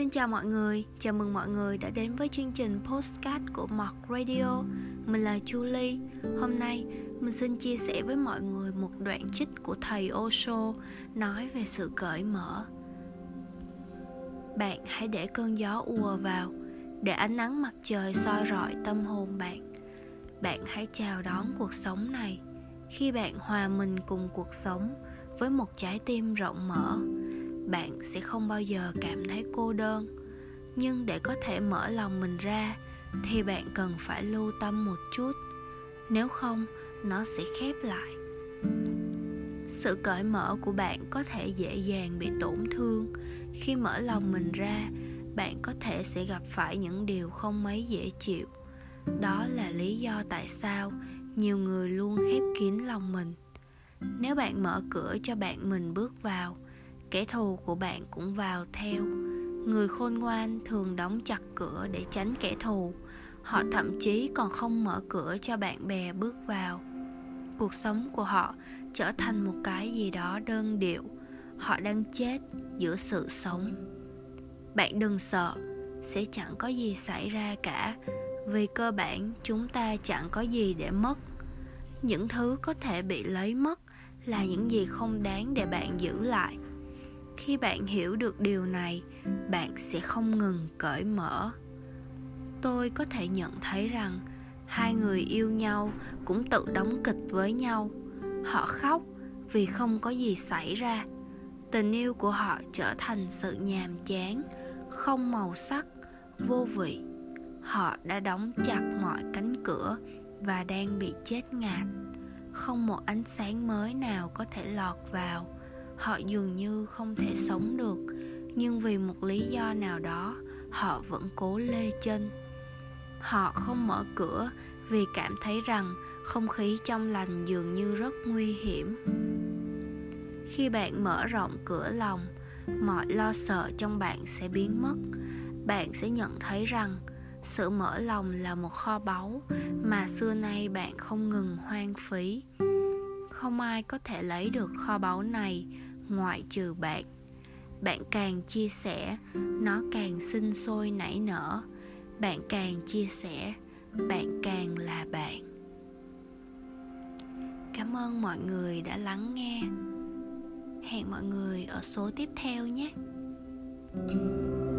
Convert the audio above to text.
Xin chào mọi người, chào mừng mọi người đã đến với chương trình Postcard của Mọt Radio. Mình là Julie. Hôm nay mình xin chia sẻ với mọi người một đoạn trích của thầy Osho nói về sự cởi mở. Bạn hãy để cơn gió ùa vào Để ánh nắng mặt trời soi rọi tâm hồn bạn. Bạn hãy chào đón cuộc sống này. Khi bạn hòa mình cùng cuộc sống với một trái tim rộng mở bạn sẽ không bao giờ cảm thấy cô đơn. Nhưng để có thể mở lòng mình ra, thì bạn cần phải lưu tâm một chút. Nếu không, nó sẽ khép lại. Sự cởi mở của bạn có thể dễ dàng bị tổn thương. Khi mở lòng mình ra, bạn có thể sẽ gặp phải những điều không mấy dễ chịu. Đó là lý do tại sao nhiều người luôn khép kín lòng mình. Nếu bạn mở cửa cho bạn mình bước vào kẻ thù của bạn cũng vào theo. Người khôn ngoan thường đóng chặt cửa để tránh kẻ thù. Họ thậm chí còn không mở cửa cho bạn bè bước vào. Cuộc sống của họ trở thành một cái gì đó đơn điệu. Họ đang chết giữa sự sống. Bạn đừng sợ, sẽ chẳng có gì xảy ra cả. Vì cơ bản, chúng ta chẳng có gì để mất. Những thứ có thể bị lấy mất là những gì không đáng để bạn giữ lại khi bạn hiểu được điều này, bạn sẽ không ngừng cởi mở. Tôi có thể nhận thấy rằng hai người yêu nhau cũng tự đóng kịch với nhau. Họ khóc vì không có gì xảy ra. Tình yêu của họ trở thành sự nhàm chán, không màu sắc, vô vị. Họ đã đóng chặt mọi cánh cửa và đang bị chết ngạt. Không một ánh sáng mới nào có thể lọt vào họ dường như không thể sống được, nhưng vì một lý do nào đó, họ vẫn cố lê chân. Họ không mở cửa vì cảm thấy rằng không khí trong lành dường như rất nguy hiểm. Khi bạn mở rộng cửa lòng, mọi lo sợ trong bạn sẽ biến mất. Bạn sẽ nhận thấy rằng sự mở lòng là một kho báu mà xưa nay bạn không ngừng hoang phí. Không ai có thể lấy được kho báu này ngoại trừ bạn. Bạn càng chia sẻ, nó càng sinh sôi nảy nở. Bạn càng chia sẻ, bạn càng là bạn. Cảm ơn mọi người đã lắng nghe. Hẹn mọi người ở số tiếp theo nhé. thank you